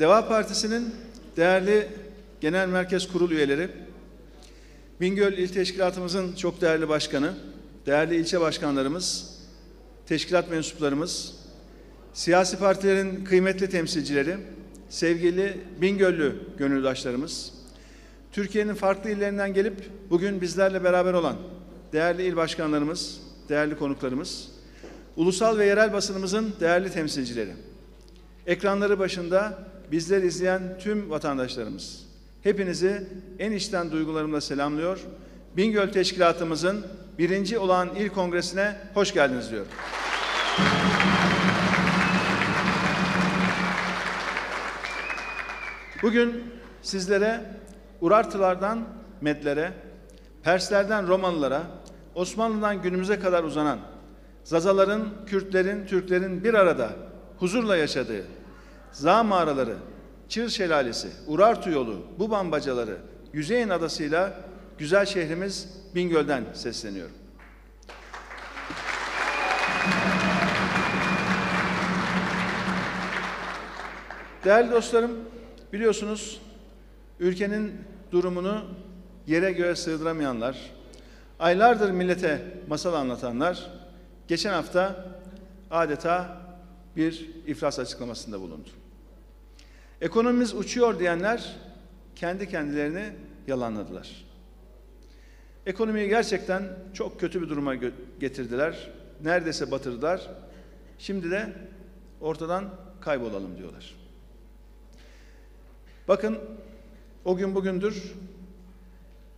Deva Partisi'nin değerli genel merkez kurul üyeleri, Bingöl İl Teşkilatımızın çok değerli başkanı, değerli ilçe başkanlarımız, teşkilat mensuplarımız, siyasi partilerin kıymetli temsilcileri, sevgili Bingöllü gönüldaşlarımız, Türkiye'nin farklı illerinden gelip bugün bizlerle beraber olan değerli il başkanlarımız, değerli konuklarımız, ulusal ve yerel basınımızın değerli temsilcileri, ekranları başında bizleri izleyen tüm vatandaşlarımız, hepinizi en içten duygularımla selamlıyor. Bingöl Teşkilatımızın birinci olan il kongresine hoş geldiniz diyorum. Bugün sizlere Urartılardan Medlere, Perslerden Romalılara, Osmanlı'dan günümüze kadar uzanan Zazaların, Kürtlerin, Türklerin bir arada huzurla yaşadığı Zağ mağaraları, Çığır Şelalesi, Urartu yolu, Buban bacaları, Yüzeyin adasıyla güzel şehrimiz Bingöl'den sesleniyorum. Değerli dostlarım, biliyorsunuz ülkenin durumunu yere göğe sığdıramayanlar, aylardır millete masal anlatanlar, geçen hafta adeta bir iflas açıklamasında bulundu. Ekonomimiz uçuyor diyenler kendi kendilerini yalanladılar. Ekonomiyi gerçekten çok kötü bir duruma getirdiler. Neredeyse batırdılar. Şimdi de ortadan kaybolalım diyorlar. Bakın o gün bugündür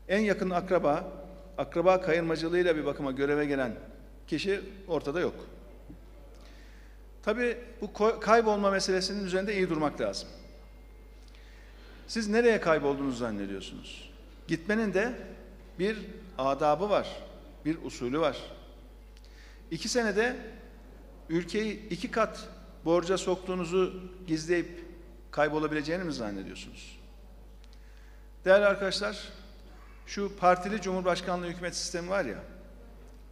en yakın akraba, akraba kayırmacılığıyla bir bakıma göreve gelen kişi ortada yok. Tabii bu kaybolma meselesinin üzerinde iyi durmak lazım. Siz nereye kaybolduğunuzu zannediyorsunuz? Gitmenin de bir adabı var, bir usulü var. İki senede ülkeyi iki kat borca soktuğunuzu gizleyip kaybolabileceğini mi zannediyorsunuz? Değerli arkadaşlar, şu partili cumhurbaşkanlığı hükümet sistemi var ya,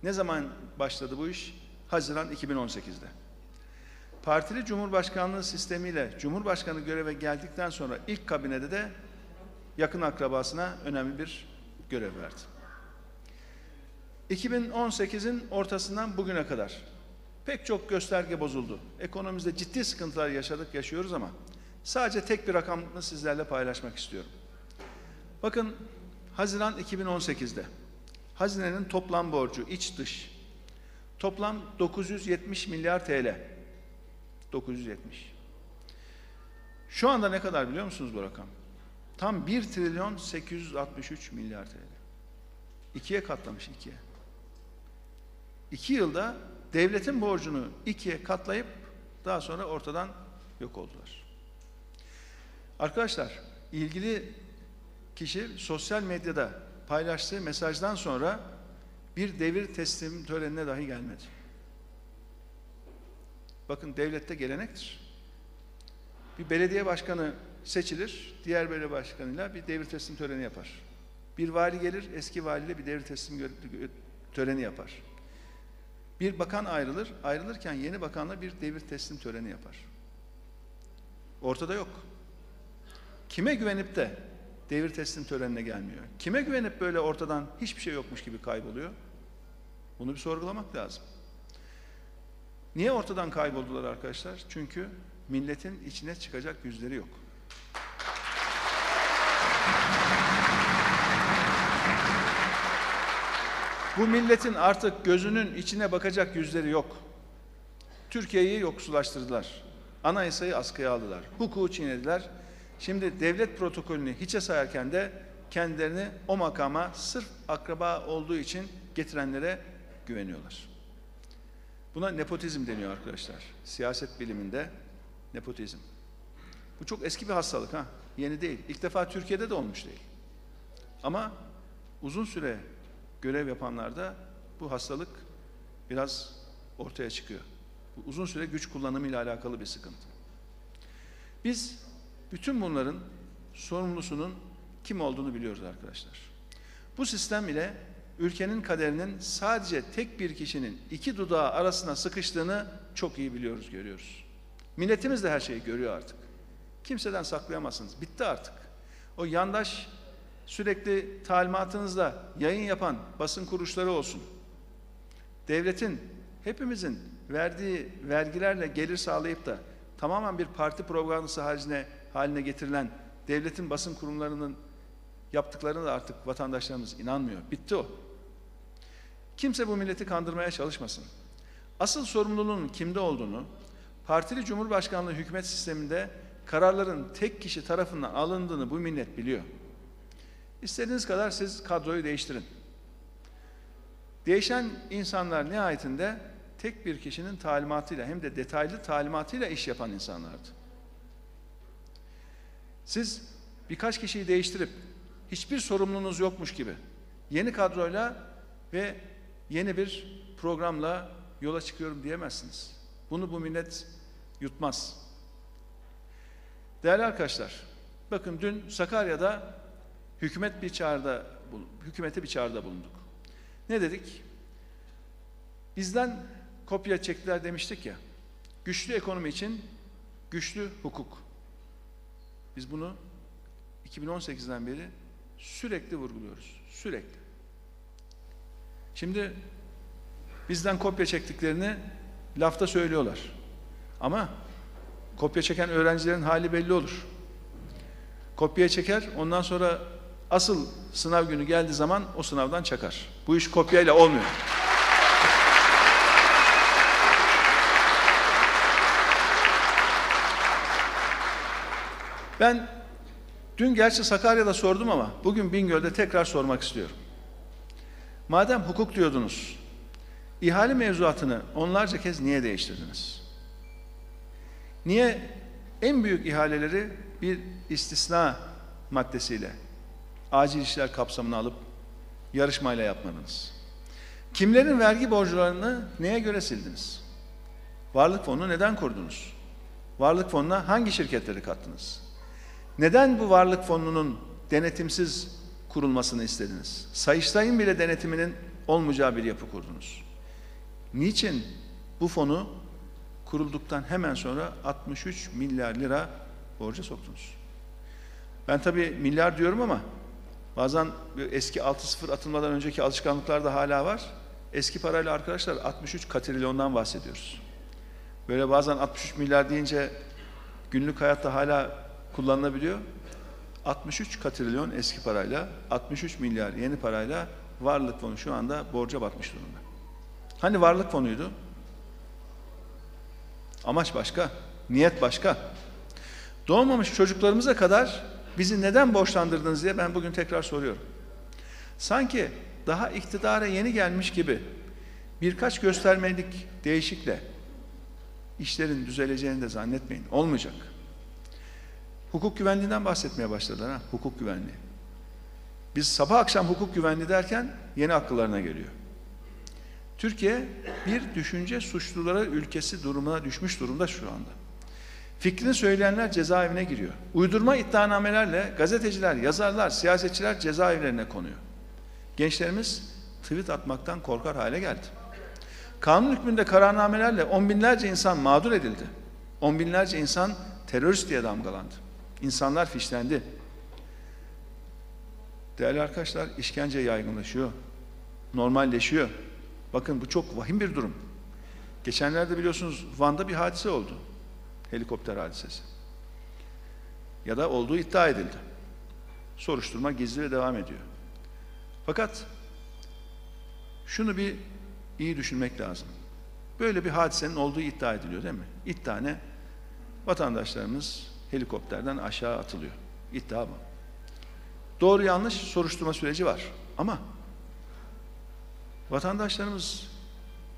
ne zaman başladı bu iş? Haziran 2018'de. Partili Cumhurbaşkanlığı sistemiyle Cumhurbaşkanı göreve geldikten sonra ilk kabinede de yakın akrabasına önemli bir görev verdi. 2018'in ortasından bugüne kadar pek çok gösterge bozuldu. Ekonomimizde ciddi sıkıntılar yaşadık, yaşıyoruz ama sadece tek bir rakamını sizlerle paylaşmak istiyorum. Bakın Haziran 2018'de hazinenin toplam borcu iç dış toplam 970 milyar TL. 970. Şu anda ne kadar biliyor musunuz bu rakam? Tam 1 trilyon 863 milyar TL. İkiye katlamış ikiye. İki yılda devletin borcunu ikiye katlayıp daha sonra ortadan yok oldular. Arkadaşlar ilgili kişi sosyal medyada paylaştığı mesajdan sonra bir devir teslim törenine dahi gelmedi. Bakın devlette gelenektir. Bir belediye başkanı seçilir, diğer belediye başkanıyla bir devir teslim töreni yapar. Bir vali gelir, eski valiyle bir devir teslim töreni yapar. Bir bakan ayrılır, ayrılırken yeni bakanla bir devir teslim töreni yapar. Ortada yok. Kime güvenip de devir teslim törenine gelmiyor? Kime güvenip böyle ortadan hiçbir şey yokmuş gibi kayboluyor? Bunu bir sorgulamak lazım. Niye ortadan kayboldular arkadaşlar? Çünkü milletin içine çıkacak yüzleri yok. Bu milletin artık gözünün içine bakacak yüzleri yok. Türkiye'yi yoksullaştırdılar. Anayasayı askıya aldılar. Hukuku çiğnediler. Şimdi devlet protokolünü hiçe sayarken de kendilerini o makama sırf akraba olduğu için getirenlere güveniyorlar. Buna nepotizm deniyor arkadaşlar. Siyaset biliminde nepotizm. Bu çok eski bir hastalık ha. Yeni değil. İlk defa Türkiye'de de olmuş değil. Ama uzun süre görev yapanlarda bu hastalık biraz ortaya çıkıyor. Bu uzun süre güç kullanımı ile alakalı bir sıkıntı. Biz bütün bunların sorumlusunun kim olduğunu biliyoruz arkadaşlar. Bu sistem ile ülkenin kaderinin sadece tek bir kişinin iki dudağı arasına sıkıştığını çok iyi biliyoruz, görüyoruz. Milletimiz de her şeyi görüyor artık. Kimseden saklayamazsınız. Bitti artık. O yandaş sürekli talimatınızla yayın yapan basın kuruluşları olsun. Devletin, hepimizin verdiği vergilerle gelir sağlayıp da tamamen bir parti propagandası haline, haline getirilen devletin basın kurumlarının yaptıklarına da artık vatandaşlarımız inanmıyor. Bitti o. Kimse bu milleti kandırmaya çalışmasın. Asıl sorumluluğun kimde olduğunu, partili cumhurbaşkanlığı hükümet sisteminde kararların tek kişi tarafından alındığını bu millet biliyor. İstediğiniz kadar siz kadroyu değiştirin. Değişen insanlar nihayetinde tek bir kişinin talimatıyla hem de detaylı talimatıyla iş yapan insanlardı. Siz birkaç kişiyi değiştirip hiçbir sorumluluğunuz yokmuş gibi yeni kadroyla ve yeni bir programla yola çıkıyorum diyemezsiniz. Bunu bu millet yutmaz. Değerli arkadaşlar, bakın dün Sakarya'da hükümet bir çağrıda hükümete bir çağrıda bulunduk. Ne dedik? Bizden kopya çektiler demiştik ya. Güçlü ekonomi için güçlü hukuk. Biz bunu 2018'den beri sürekli vurguluyoruz. Sürekli. Şimdi bizden kopya çektiklerini lafta söylüyorlar. Ama kopya çeken öğrencilerin hali belli olur. Kopya çeker, ondan sonra asıl sınav günü geldiği zaman o sınavdan çakar. Bu iş kopyayla olmuyor. Ben dün gerçi Sakarya'da sordum ama bugün Bingöl'de tekrar sormak istiyorum. Madem hukuk diyordunuz, ihale mevzuatını onlarca kez niye değiştirdiniz? Niye en büyük ihaleleri bir istisna maddesiyle acil işler kapsamına alıp yarışmayla yapmadınız? Kimlerin vergi borçlarını neye göre sildiniz? Varlık fonunu neden kurdunuz? Varlık fonuna hangi şirketleri kattınız? Neden bu varlık fonunun denetimsiz kurulmasını istediniz? Sayıştay'ın bile denetiminin olmayacağı bir yapı kurdunuz. Niçin bu fonu kurulduktan hemen sonra 63 milyar lira borca soktunuz? Ben tabii milyar diyorum ama bazen eski 6-0 atılmadan önceki alışkanlıklar da hala var. Eski parayla arkadaşlar 63 katrilyondan bahsediyoruz. Böyle bazen 63 milyar deyince günlük hayatta hala kullanılabiliyor. 63 katrilyon eski parayla, 63 milyar yeni parayla varlık fonu şu anda borca batmış durumda. Hani varlık fonuydu? Amaç başka, niyet başka. Doğmamış çocuklarımıza kadar bizi neden borçlandırdınız diye ben bugün tekrar soruyorum. Sanki daha iktidara yeni gelmiş gibi birkaç göstermelik değişikle işlerin düzeleceğini de zannetmeyin. Olmayacak. Hukuk güvenliğinden bahsetmeye başladılar ha, hukuk güvenliği. Biz sabah akşam hukuk güvenliği derken yeni akıllarına geliyor. Türkiye bir düşünce suçluları ülkesi durumuna düşmüş durumda şu anda. Fikrini söyleyenler cezaevine giriyor. Uydurma iddianamelerle gazeteciler, yazarlar, siyasetçiler cezaevlerine konuyor. Gençlerimiz tweet atmaktan korkar hale geldi. Kanun hükmünde kararnamelerle on binlerce insan mağdur edildi. On binlerce insan terörist diye damgalandı. İnsanlar fişlendi. Değerli arkadaşlar işkence yaygınlaşıyor. Normalleşiyor. Bakın bu çok vahim bir durum. Geçenlerde biliyorsunuz Van'da bir hadise oldu. Helikopter hadisesi. Ya da olduğu iddia edildi. Soruşturma gizli ve devam ediyor. Fakat şunu bir iyi düşünmek lazım. Böyle bir hadisenin olduğu iddia ediliyor değil mi? İddia ne? Vatandaşlarımız helikopterden aşağı atılıyor. İddia bu. Doğru yanlış soruşturma süreci var. Ama vatandaşlarımız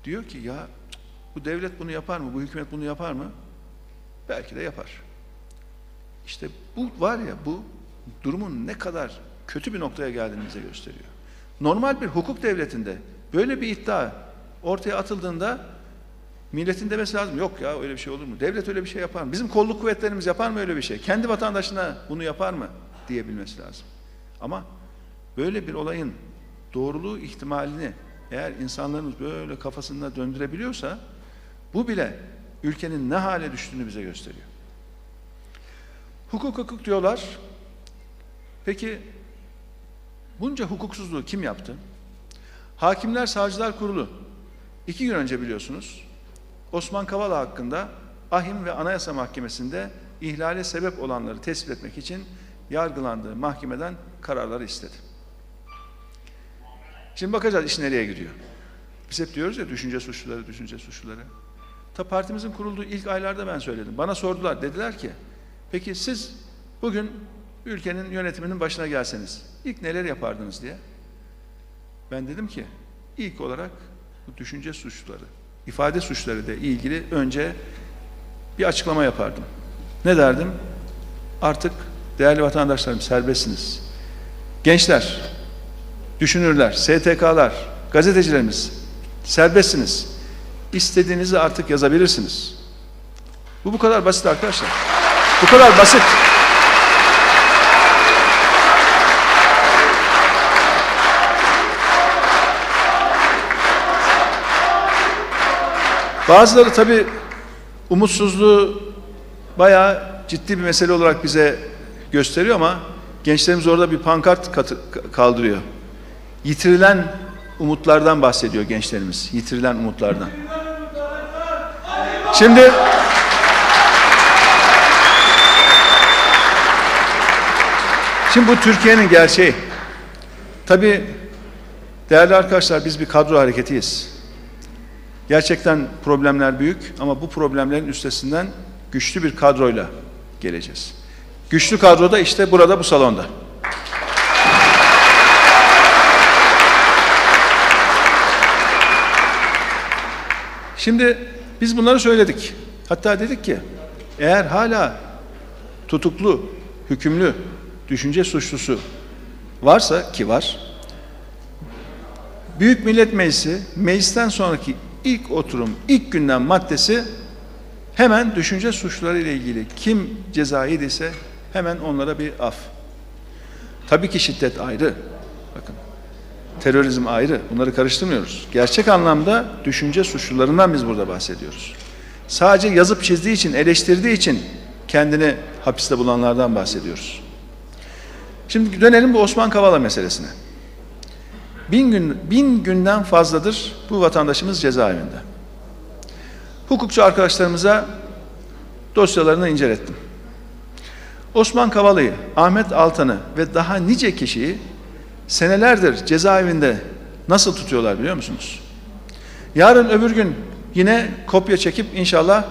diyor ki ya bu devlet bunu yapar mı? Bu hükümet bunu yapar mı? Belki de yapar. İşte bu var ya bu durumun ne kadar kötü bir noktaya geldiğini bize gösteriyor. Normal bir hukuk devletinde böyle bir iddia ortaya atıldığında Milletin demesi lazım. Yok ya öyle bir şey olur mu? Devlet öyle bir şey yapar mı? Bizim kolluk kuvvetlerimiz yapar mı öyle bir şey? Kendi vatandaşına bunu yapar mı? diyebilmesi lazım. Ama böyle bir olayın doğruluğu ihtimalini eğer insanlarımız böyle kafasında döndürebiliyorsa bu bile ülkenin ne hale düştüğünü bize gösteriyor. Hukuk hukuk diyorlar. Peki bunca hukuksuzluğu kim yaptı? Hakimler Savcılar Kurulu iki gün önce biliyorsunuz Osman Kavala hakkında Ahim ve Anayasa Mahkemesi'nde ihlale sebep olanları tespit etmek için yargılandığı mahkemeden kararları istedi. Şimdi bakacağız iş nereye gidiyor. Biz hep diyoruz ya düşünce suçluları, düşünce suçluları. Ta partimizin kurulduğu ilk aylarda ben söyledim. Bana sordular, dediler ki, peki siz bugün ülkenin yönetiminin başına gelseniz ilk neler yapardınız diye. Ben dedim ki, ilk olarak bu düşünce suçluları, ifade suçları ile ilgili önce bir açıklama yapardım. Ne derdim? Artık değerli vatandaşlarım serbestsiniz. Gençler, düşünürler, STK'lar, gazetecilerimiz serbestsiniz. İstediğinizi artık yazabilirsiniz. Bu bu kadar basit arkadaşlar. Bu kadar basit. Bazıları tabii umutsuzluğu bayağı ciddi bir mesele olarak bize gösteriyor ama gençlerimiz orada bir pankart katı, kaldırıyor. Yitirilen umutlardan bahsediyor gençlerimiz. Yitirilen umutlardan. Şimdi Şimdi bu Türkiye'nin gerçeği. Tabii değerli arkadaşlar biz bir kadro hareketiyiz. Gerçekten problemler büyük ama bu problemlerin üstesinden güçlü bir kadroyla geleceğiz. Güçlü kadro da işte burada bu salonda. Şimdi biz bunları söyledik. Hatta dedik ki eğer hala tutuklu, hükümlü, düşünce suçlusu varsa ki var. Büyük Millet Meclisi meclisten sonraki ilk oturum, ilk günden maddesi hemen düşünce suçları ile ilgili kim ceza yediyse hemen onlara bir af. Tabii ki şiddet ayrı. Bakın. Terörizm ayrı. Bunları karıştırmıyoruz. Gerçek anlamda düşünce suçlularından biz burada bahsediyoruz. Sadece yazıp çizdiği için, eleştirdiği için kendini hapiste bulanlardan bahsediyoruz. Şimdi dönelim bu Osman Kavala meselesine. Bin, gün, bin günden fazladır bu vatandaşımız cezaevinde. Hukukçu arkadaşlarımıza dosyalarını incelettim. Osman Kavala'yı, Ahmet Altan'ı ve daha nice kişiyi senelerdir cezaevinde nasıl tutuyorlar biliyor musunuz? Yarın öbür gün yine kopya çekip inşallah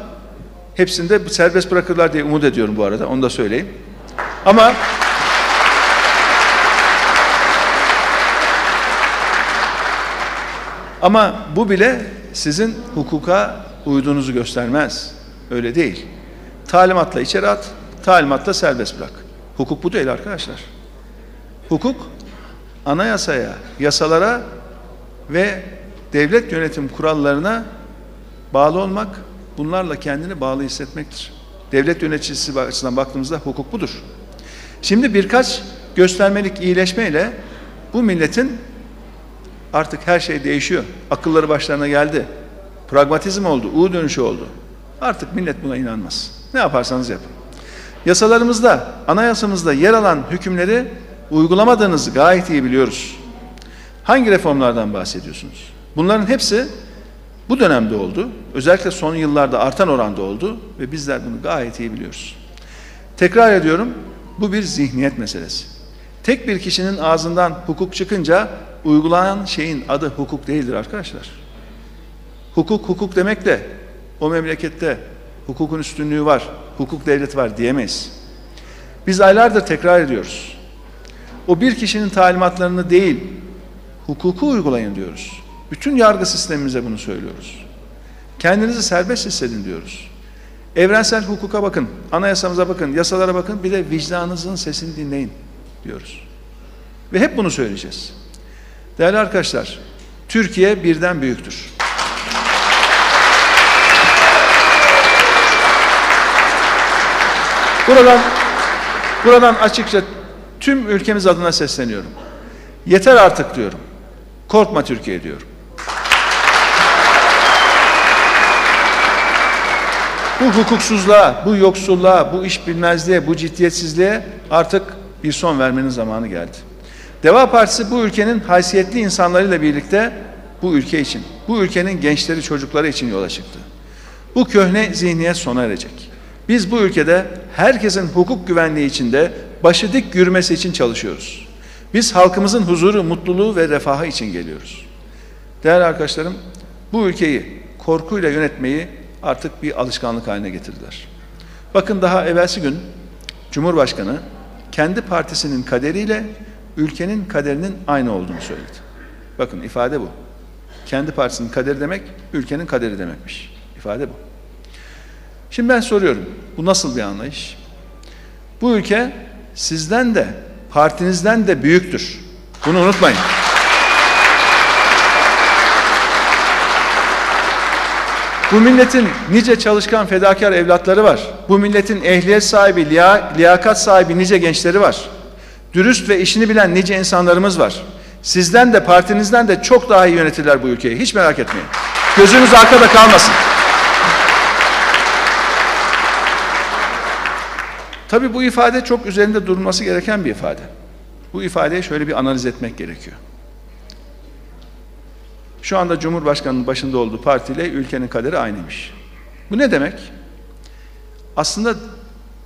hepsinde serbest bırakırlar diye umut ediyorum bu arada. Onu da söyleyeyim. Ama Ama bu bile sizin hukuka uyduğunuzu göstermez. Öyle değil. Talimatla içeri at, talimatla serbest bırak. Hukuk bu değil arkadaşlar. Hukuk anayasaya, yasalara ve devlet yönetim kurallarına bağlı olmak, bunlarla kendini bağlı hissetmektir. Devlet yöneticisi açısından baktığımızda hukuk budur. Şimdi birkaç göstermelik iyileşmeyle bu milletin artık her şey değişiyor. Akılları başlarına geldi. Pragmatizm oldu, U dönüşü oldu. Artık millet buna inanmaz. Ne yaparsanız yapın. Yasalarımızda, anayasamızda yer alan hükümleri uygulamadığınızı gayet iyi biliyoruz. Hangi reformlardan bahsediyorsunuz? Bunların hepsi bu dönemde oldu. Özellikle son yıllarda artan oranda oldu ve bizler bunu gayet iyi biliyoruz. Tekrar ediyorum, bu bir zihniyet meselesi. Tek bir kişinin ağzından hukuk çıkınca uygulanan şeyin adı hukuk değildir arkadaşlar. Hukuk hukuk demekle o memlekette hukukun üstünlüğü var, hukuk devleti var diyemeyiz. Biz aylardır tekrar ediyoruz. O bir kişinin talimatlarını değil, hukuku uygulayın diyoruz. Bütün yargı sistemimize bunu söylüyoruz. Kendinizi serbest hissedin diyoruz. Evrensel hukuka bakın, anayasamıza bakın, yasalara bakın, bir de vicdanınızın sesini dinleyin diyoruz. Ve hep bunu söyleyeceğiz. Değerli arkadaşlar, Türkiye birden büyüktür. Buradan buradan açıkça tüm ülkemiz adına sesleniyorum. Yeter artık diyorum. Korkma Türkiye diyorum. Bu hukuksuzluğa, bu yoksulluğa, bu iş bilmezliğe, bu ciddiyetsizliğe artık bir son vermenin zamanı geldi. Deva Partisi bu ülkenin haysiyetli insanlarıyla birlikte bu ülke için, bu ülkenin gençleri, çocukları için yola çıktı. Bu köhne zihniyet sona erecek. Biz bu ülkede herkesin hukuk güvenliği içinde başı dik yürümesi için çalışıyoruz. Biz halkımızın huzuru, mutluluğu ve refahı için geliyoruz. Değerli arkadaşlarım, bu ülkeyi korkuyla yönetmeyi artık bir alışkanlık haline getirdiler. Bakın daha evvelsi gün Cumhurbaşkanı kendi partisinin kaderiyle ülkenin kaderinin aynı olduğunu söyledi. Bakın ifade bu. Kendi partisinin kaderi demek, ülkenin kaderi demekmiş. İfade bu. Şimdi ben soruyorum, bu nasıl bir anlayış? Bu ülke sizden de, partinizden de büyüktür. Bunu unutmayın. Bu milletin nice çalışkan fedakar evlatları var. Bu milletin ehliyet sahibi, liyakat sahibi nice gençleri var. Dürüst ve işini bilen nice insanlarımız var. Sizden de partinizden de çok daha iyi yönetirler bu ülkeyi. Hiç merak etmeyin. Gözünüz arkada kalmasın. Tabii bu ifade çok üzerinde durulması gereken bir ifade. Bu ifadeyi şöyle bir analiz etmek gerekiyor. Şu anda Cumhurbaşkanı'nın başında olduğu partiyle ülkenin kaderi aynıymış. Bu ne demek? Aslında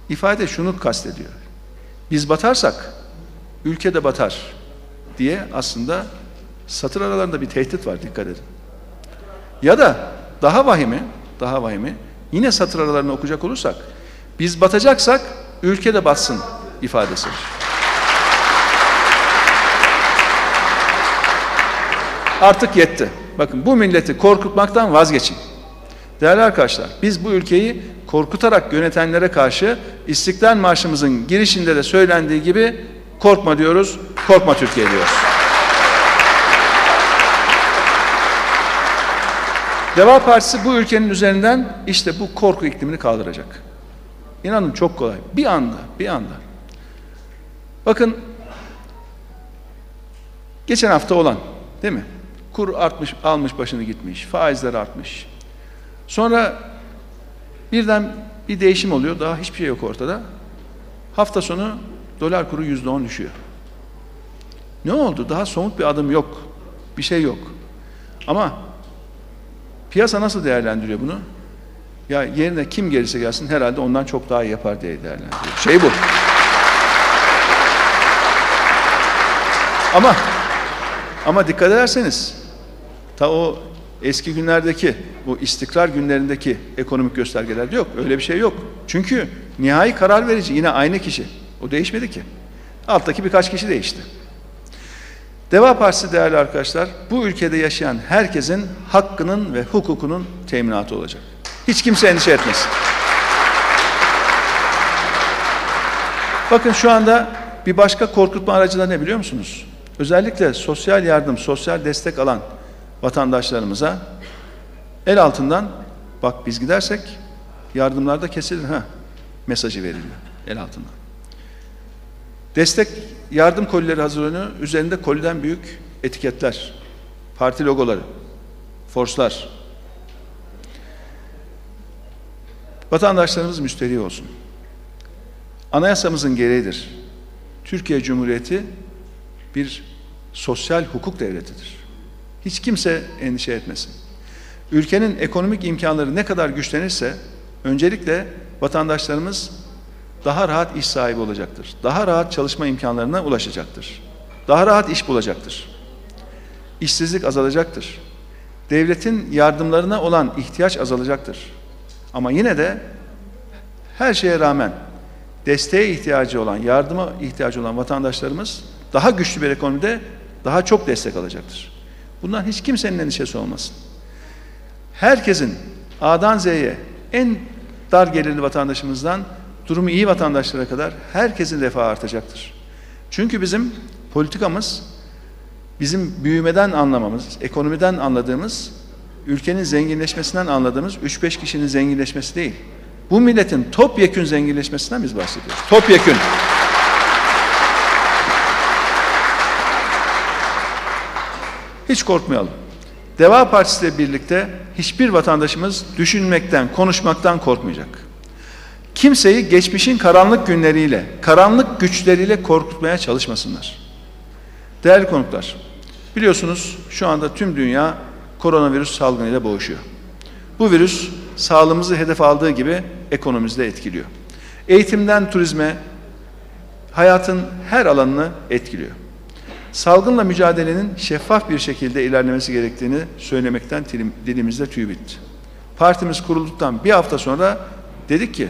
ifade şunu kastediyor. Biz batarsak ülke de batar diye aslında satır aralarında bir tehdit var dikkat edin. Ya da daha vahimi, daha vahimi yine satır aralarını okuyacak olursak biz batacaksak ülke de batsın ifadesi. Artık yetti. Bakın bu milleti korkutmaktan vazgeçin. Değerli arkadaşlar, biz bu ülkeyi korkutarak yönetenlere karşı İstiklal Marşımızın girişinde de söylendiği gibi korkma diyoruz, korkma Türkiye diyoruz. Deva Partisi bu ülkenin üzerinden işte bu korku iklimini kaldıracak. İnanın çok kolay. Bir anda, bir anda. Bakın geçen hafta olan değil mi? Kur artmış, almış başını gitmiş. Faizler artmış. Sonra birden bir değişim oluyor. Daha hiçbir şey yok ortada. Hafta sonu dolar kuru yüzde on düşüyor. Ne oldu? Daha somut bir adım yok. Bir şey yok. Ama piyasa nasıl değerlendiriyor bunu? Ya yerine kim gelirse gelsin herhalde ondan çok daha iyi yapar diye değerlendiriyor. Şey bu. Ama ama dikkat ederseniz ta o eski günlerdeki bu istikrar günlerindeki ekonomik göstergelerde yok. Öyle bir şey yok. Çünkü nihai karar verici yine aynı kişi. O değişmedi ki. Alttaki birkaç kişi değişti. Deva Partisi değerli arkadaşlar, bu ülkede yaşayan herkesin hakkının ve hukukunun teminatı olacak. Hiç kimse endişe etmesin. Bakın şu anda bir başka korkutma aracı da ne biliyor musunuz? Özellikle sosyal yardım, sosyal destek alan vatandaşlarımıza el altından bak biz gidersek yardımlar da kesilir ha mesajı veriliyor el altından. Destek yardım kolileri hazırlanıyor. Üzerinde koliden büyük etiketler, parti logoları, forslar. Vatandaşlarımız müsterih olsun. Anayasamızın gereğidir. Türkiye Cumhuriyeti bir sosyal hukuk devletidir. Hiç kimse endişe etmesin. Ülkenin ekonomik imkanları ne kadar güçlenirse öncelikle vatandaşlarımız daha rahat iş sahibi olacaktır. Daha rahat çalışma imkanlarına ulaşacaktır. Daha rahat iş bulacaktır. İşsizlik azalacaktır. Devletin yardımlarına olan ihtiyaç azalacaktır. Ama yine de her şeye rağmen desteğe ihtiyacı olan, yardıma ihtiyacı olan vatandaşlarımız daha güçlü bir ekonomide daha çok destek alacaktır. Bundan hiç kimsenin endişesi olmasın. Herkesin A'dan Z'ye en dar gelirli vatandaşımızdan durumu iyi vatandaşlara kadar herkesin refahı artacaktır. Çünkü bizim politikamız bizim büyümeden anlamamız, ekonomiden anladığımız, ülkenin zenginleşmesinden anladığımız 3-5 kişinin zenginleşmesi değil. Bu milletin topyekün zenginleşmesinden biz bahsediyoruz. Topyekün. Hiç korkmayalım. Deva Partisi ile birlikte hiçbir vatandaşımız düşünmekten, konuşmaktan korkmayacak. Kimseyi geçmişin karanlık günleriyle, karanlık güçleriyle korkutmaya çalışmasınlar. Değerli konuklar, biliyorsunuz şu anda tüm dünya koronavirüs salgınıyla boğuşuyor. Bu virüs sağlığımızı hedef aldığı gibi ekonomimizi de etkiliyor. Eğitimden turizme, hayatın her alanını etkiliyor. Salgınla mücadelenin şeffaf bir şekilde ilerlemesi gerektiğini söylemekten dilim- dilimizde tüy bitti. Partimiz kurulduktan bir hafta sonra dedik ki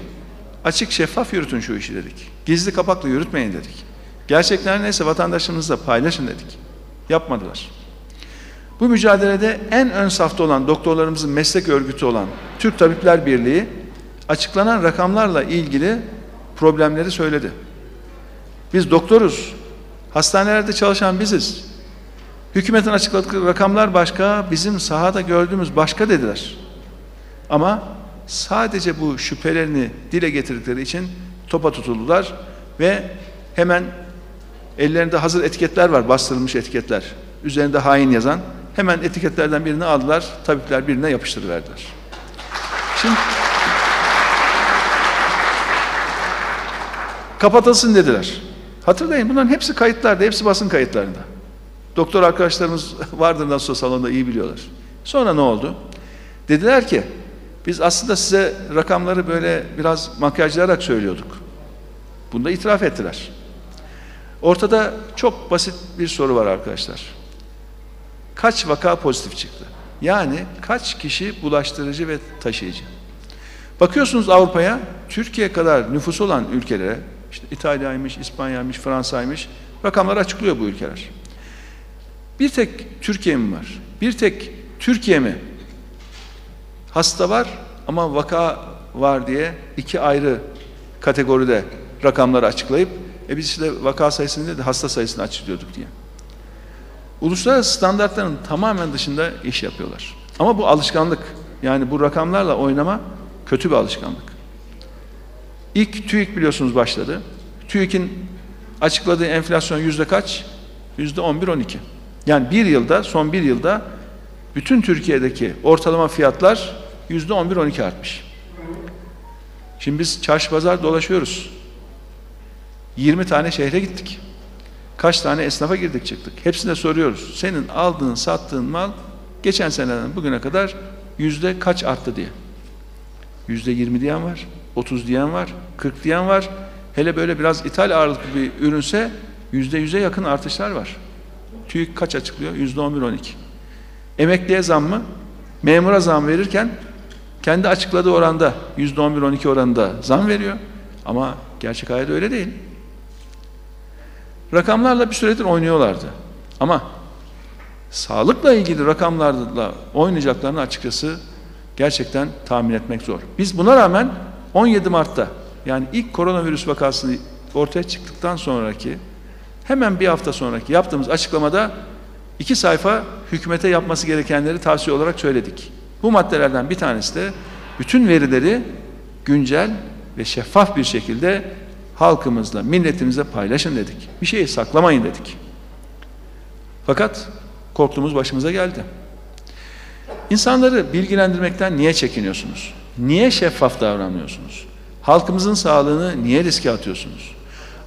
açık şeffaf yürütün şu işi dedik. Gizli kapaklı yürütmeyin dedik. Gerçekler neyse vatandaşlarımızla paylaşın dedik. Yapmadılar. Bu mücadelede en ön safta olan doktorlarımızın meslek örgütü olan Türk Tabipler Birliği açıklanan rakamlarla ilgili problemleri söyledi. Biz doktoruz. Hastanelerde çalışan biziz. Hükümetin açıkladığı rakamlar başka, bizim sahada gördüğümüz başka dediler. Ama sadece bu şüphelerini dile getirdikleri için topa tutuldular ve hemen ellerinde hazır etiketler var, bastırılmış etiketler. Üzerinde hain yazan. Hemen etiketlerden birini aldılar, tabipler birine yapıştırıverdiler. Şimdi kapatılsın dediler. Hatırlayın bunların hepsi kayıtlarda, hepsi basın kayıtlarında. Doktor arkadaşlarımız vardır nasıl salonda iyi biliyorlar. Sonra ne oldu? Dediler ki biz aslında size rakamları böyle biraz makyajlayarak söylüyorduk. Bunu da itiraf ettiler. Ortada çok basit bir soru var arkadaşlar. Kaç vaka pozitif çıktı? Yani kaç kişi bulaştırıcı ve taşıyıcı? Bakıyorsunuz Avrupa'ya, Türkiye kadar nüfusu olan ülkelere, işte İtalya'ymış, İspanya'ymış, Fransa'ymış, rakamlar açıklıyor bu ülkeler. Bir tek Türkiye mi var? Bir tek Türkiye mi? Hasta var ama vaka var diye iki ayrı kategoride rakamları açıklayıp e biz işte vaka sayısını değil de hasta sayısını açıklıyorduk diye. Uluslararası standartların tamamen dışında iş yapıyorlar. Ama bu alışkanlık. Yani bu rakamlarla oynama kötü bir alışkanlık. İlk TÜİK biliyorsunuz başladı. TÜİK'in açıkladığı enflasyon yüzde kaç? Yüzde 11-12. Yani bir yılda, son bir yılda bütün Türkiye'deki ortalama fiyatlar yüzde 11-12 artmış. Şimdi biz çarşı pazar dolaşıyoruz. 20 tane şehre gittik. Kaç tane esnafa girdik çıktık. Hepsine soruyoruz. Senin aldığın, sattığın mal geçen seneden bugüne kadar yüzde kaç arttı diye. Yüzde 20 diyen var, 30 diyen var, 40 diyen var. Hele böyle biraz ithal ağırlıklı bir ürünse yüzde yüze yakın artışlar var. TÜİK kaç açıklıyor? Yüzde 11-12. Emekliye zam mı? Memura zam verirken kendi açıkladığı oranda yüzde 11-12 oranında zam veriyor. Ama gerçek hayat öyle değil. Rakamlarla bir süredir oynuyorlardı. Ama sağlıkla ilgili rakamlarla oynayacaklarını açıkçası gerçekten tahmin etmek zor. Biz buna rağmen 17 Mart'ta yani ilk koronavirüs vakası ortaya çıktıktan sonraki hemen bir hafta sonraki yaptığımız açıklamada iki sayfa hükümete yapması gerekenleri tavsiye olarak söyledik. Bu maddelerden bir tanesi de bütün verileri güncel ve şeffaf bir şekilde halkımızla, milletimize paylaşın dedik. Bir şeyi saklamayın dedik. Fakat korktuğumuz başımıza geldi. İnsanları bilgilendirmekten niye çekiniyorsunuz? Niye şeffaf davranmıyorsunuz? Halkımızın sağlığını niye riske atıyorsunuz?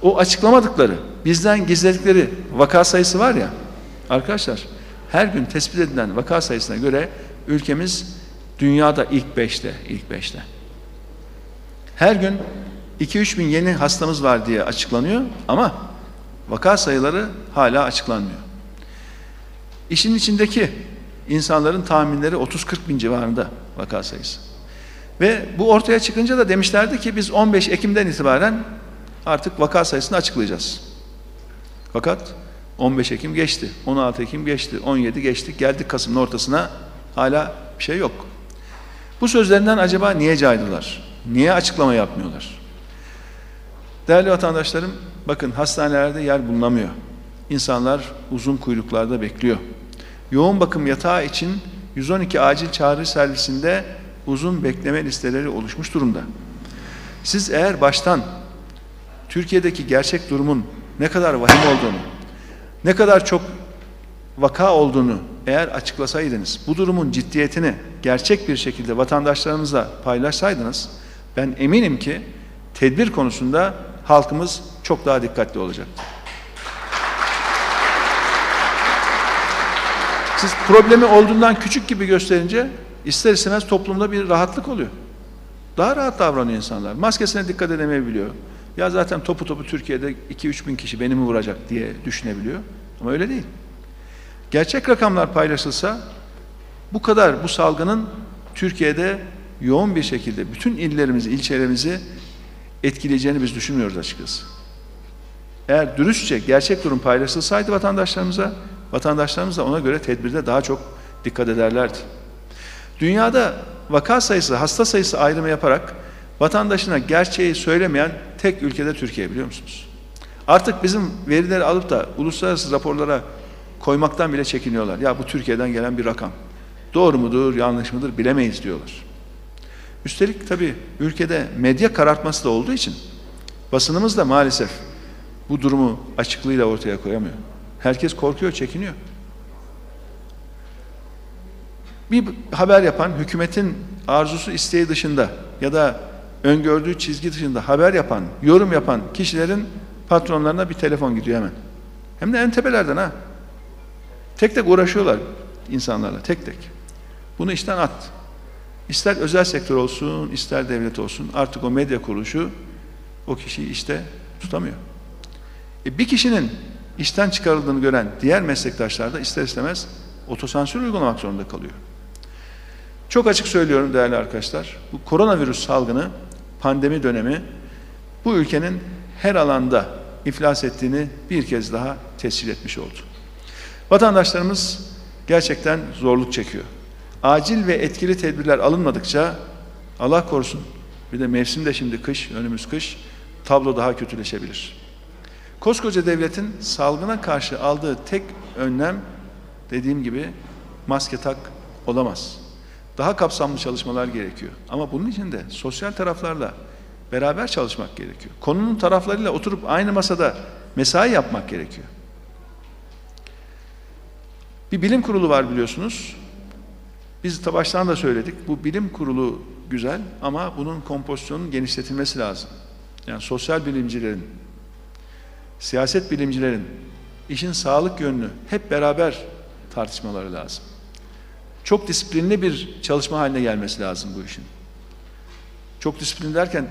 O açıklamadıkları, bizden gizledikleri vaka sayısı var ya, arkadaşlar her gün tespit edilen vaka sayısına göre ülkemiz dünyada ilk beşte, ilk beşte. Her gün 2-3 bin yeni hastamız var diye açıklanıyor ama vaka sayıları hala açıklanmıyor. İşin içindeki insanların tahminleri 30-40 bin civarında vaka sayısı. Ve bu ortaya çıkınca da demişlerdi ki biz 15 Ekim'den itibaren artık vaka sayısını açıklayacağız. Fakat 15 Ekim geçti, 16 Ekim geçti, 17 geçtik, geldik Kasım'ın ortasına hala bir şey yok. Bu sözlerinden acaba niye caydılar? Niye açıklama yapmıyorlar? Değerli vatandaşlarım, bakın hastanelerde yer bulunamıyor. İnsanlar uzun kuyruklarda bekliyor. Yoğun bakım yatağı için 112 acil çağrı servisinde uzun bekleme listeleri oluşmuş durumda. Siz eğer baştan Türkiye'deki gerçek durumun ne kadar vahim olduğunu, ne kadar çok vaka olduğunu eğer açıklasaydınız, bu durumun ciddiyetini gerçek bir şekilde vatandaşlarımızla paylaşsaydınız, ben eminim ki tedbir konusunda halkımız çok daha dikkatli olacaktı. Siz problemi olduğundan küçük gibi gösterince ister istemez toplumda bir rahatlık oluyor. Daha rahat davranıyor insanlar. Maskesine dikkat edemeyebiliyor. Ya zaten topu topu Türkiye'de 2-3 bin kişi beni mi vuracak diye düşünebiliyor. Ama öyle değil. Gerçek rakamlar paylaşılsa bu kadar bu salgının Türkiye'de yoğun bir şekilde bütün illerimizi, ilçelerimizi etkileyeceğini biz düşünmüyoruz açıkçası. Eğer dürüstçe gerçek durum paylaşılsaydı vatandaşlarımıza, vatandaşlarımız da ona göre tedbirde daha çok dikkat ederlerdi. Dünyada vaka sayısı, hasta sayısı ayrımı yaparak vatandaşına gerçeği söylemeyen tek ülkede Türkiye biliyor musunuz? Artık bizim verileri alıp da uluslararası raporlara koymaktan bile çekiniyorlar. Ya bu Türkiye'den gelen bir rakam. Doğru mudur, yanlış mıdır bilemeyiz diyorlar. Üstelik tabii ülkede medya karartması da olduğu için basınımız da maalesef bu durumu açıklığıyla ortaya koyamıyor. Herkes korkuyor, çekiniyor. Bir haber yapan, hükümetin arzusu isteği dışında ya da öngördüğü çizgi dışında haber yapan, yorum yapan kişilerin patronlarına bir telefon gidiyor hemen. Hem de en tepelerden ha. Tek tek uğraşıyorlar insanlarla, tek tek. Bunu işten at. İster özel sektör olsun, ister devlet olsun artık o medya kuruluşu o kişiyi işte tutamıyor. E bir kişinin işten çıkarıldığını gören diğer meslektaşlar da ister istemez otosansür uygulamak zorunda kalıyor. Çok açık söylüyorum değerli arkadaşlar. Bu koronavirüs salgını, pandemi dönemi bu ülkenin her alanda iflas ettiğini bir kez daha tescil etmiş oldu. Vatandaşlarımız gerçekten zorluk çekiyor. Acil ve etkili tedbirler alınmadıkça Allah korusun bir de mevsim de şimdi kış, önümüz kış tablo daha kötüleşebilir. Koskoca devletin salgına karşı aldığı tek önlem dediğim gibi maske tak olamaz. Daha kapsamlı çalışmalar gerekiyor. Ama bunun için de sosyal taraflarla beraber çalışmak gerekiyor. Konunun taraflarıyla oturup aynı masada mesai yapmak gerekiyor. Bir bilim kurulu var biliyorsunuz. Biz baştan da söyledik. Bu bilim kurulu güzel ama bunun kompozisyonunun genişletilmesi lazım. Yani sosyal bilimcilerin, siyaset bilimcilerin işin sağlık yönünü hep beraber tartışmaları lazım. Çok disiplinli bir çalışma haline gelmesi lazım bu işin. Çok disiplin derken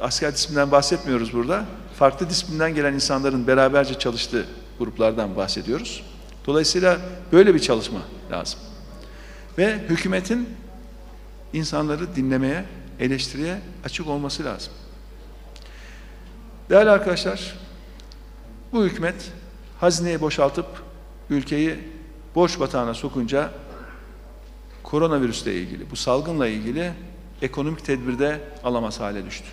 asker disiplinden bahsetmiyoruz burada. Farklı disiplinden gelen insanların beraberce çalıştığı gruplardan bahsediyoruz. Dolayısıyla böyle bir çalışma lazım. Ve hükümetin insanları dinlemeye, eleştiriye açık olması lazım. Değerli arkadaşlar, bu hükümet hazineyi boşaltıp ülkeyi borç batağına sokunca koronavirüsle ilgili, bu salgınla ilgili ekonomik tedbirde alamaz hale düştü.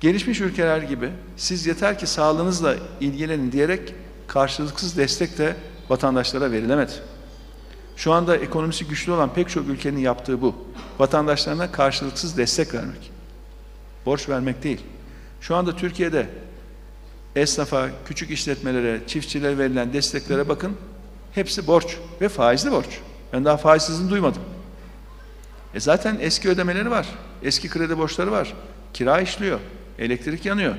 Gelişmiş ülkeler gibi siz yeter ki sağlığınızla ilgilenin diyerek karşılıksız destek de vatandaşlara verilemedi. Şu anda ekonomisi güçlü olan pek çok ülkenin yaptığı bu. Vatandaşlarına karşılıksız destek vermek. Borç vermek değil. Şu anda Türkiye'de esnafa, küçük işletmelere, çiftçilere verilen desteklere bakın. Hepsi borç ve faizli borç. Ben daha faizsizini duymadım. E zaten eski ödemeleri var. Eski kredi borçları var. Kira işliyor. Elektrik yanıyor.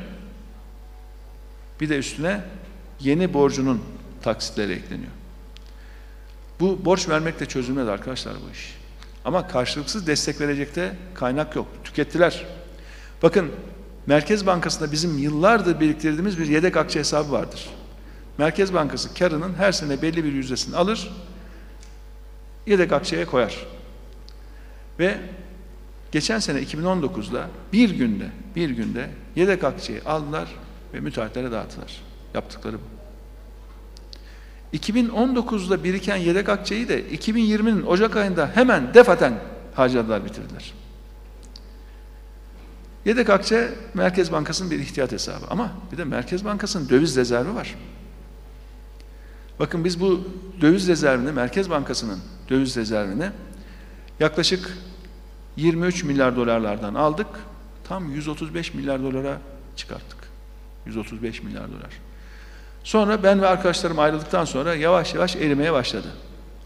Bir de üstüne yeni borcunun taksitleri ekleniyor. Bu borç vermekle çözülmez arkadaşlar bu iş. Ama karşılıksız destek verecek de kaynak yok. Tükettiler. Bakın Merkez Bankası'nda bizim yıllardır biriktirdiğimiz bir yedek akçe hesabı vardır. Merkez Bankası karının her sene belli bir yüzdesini alır, yedek akçeye koyar. Ve geçen sene 2019'da bir günde, bir günde yedek akçeyi aldılar ve müteahhitlere dağıttılar. Yaptıkları bu. 2019'da biriken yedek akçeyi de 2020'nin Ocak ayında hemen defaten harcadılar, bitirdiler. Yedek akçe Merkez Bankası'nın bir ihtiyat hesabı ama bir de Merkez Bankası'nın döviz rezervi var. Bakın biz bu döviz rezervini, Merkez Bankası'nın döviz rezervini yaklaşık 23 milyar dolarlardan aldık. Tam 135 milyar dolara çıkarttık. 135 milyar dolar. Sonra ben ve arkadaşlarım ayrıldıktan sonra yavaş yavaş erimeye başladı.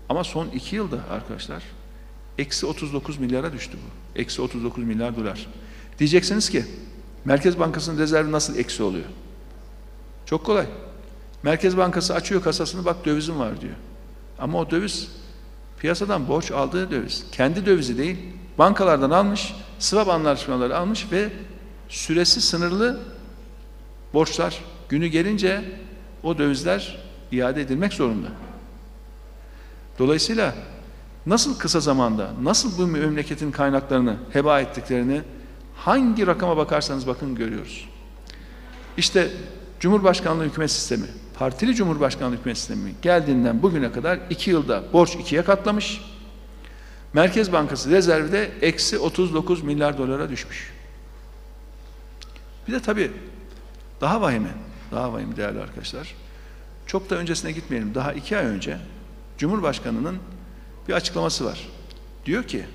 Ama son iki yılda arkadaşlar eksi 39 milyara düştü bu. Eksi 39 milyar dolar. Diyeceksiniz ki Merkez Bankası'nın rezervi nasıl eksi oluyor? Çok kolay. Merkez Bankası açıyor kasasını bak dövizim var diyor. Ama o döviz piyasadan borç aldığı döviz. Kendi dövizi değil. Bankalardan almış, swap anlaşmaları almış ve süresi sınırlı borçlar günü gelince o dövizler iade edilmek zorunda. Dolayısıyla nasıl kısa zamanda, nasıl bu memleketin kaynaklarını heba ettiklerini hangi rakama bakarsanız bakın görüyoruz. İşte Cumhurbaşkanlığı hükümet sistemi, partili Cumhurbaşkanlığı hükümet sistemi geldiğinden bugüne kadar iki yılda borç ikiye katlamış. Merkez Bankası rezervi de eksi 39 milyar dolara düşmüş. Bir de tabii daha vahime, daha vahim değerli arkadaşlar. Çok da öncesine gitmeyelim. Daha iki ay önce Cumhurbaşkanı'nın bir açıklaması var. Diyor ki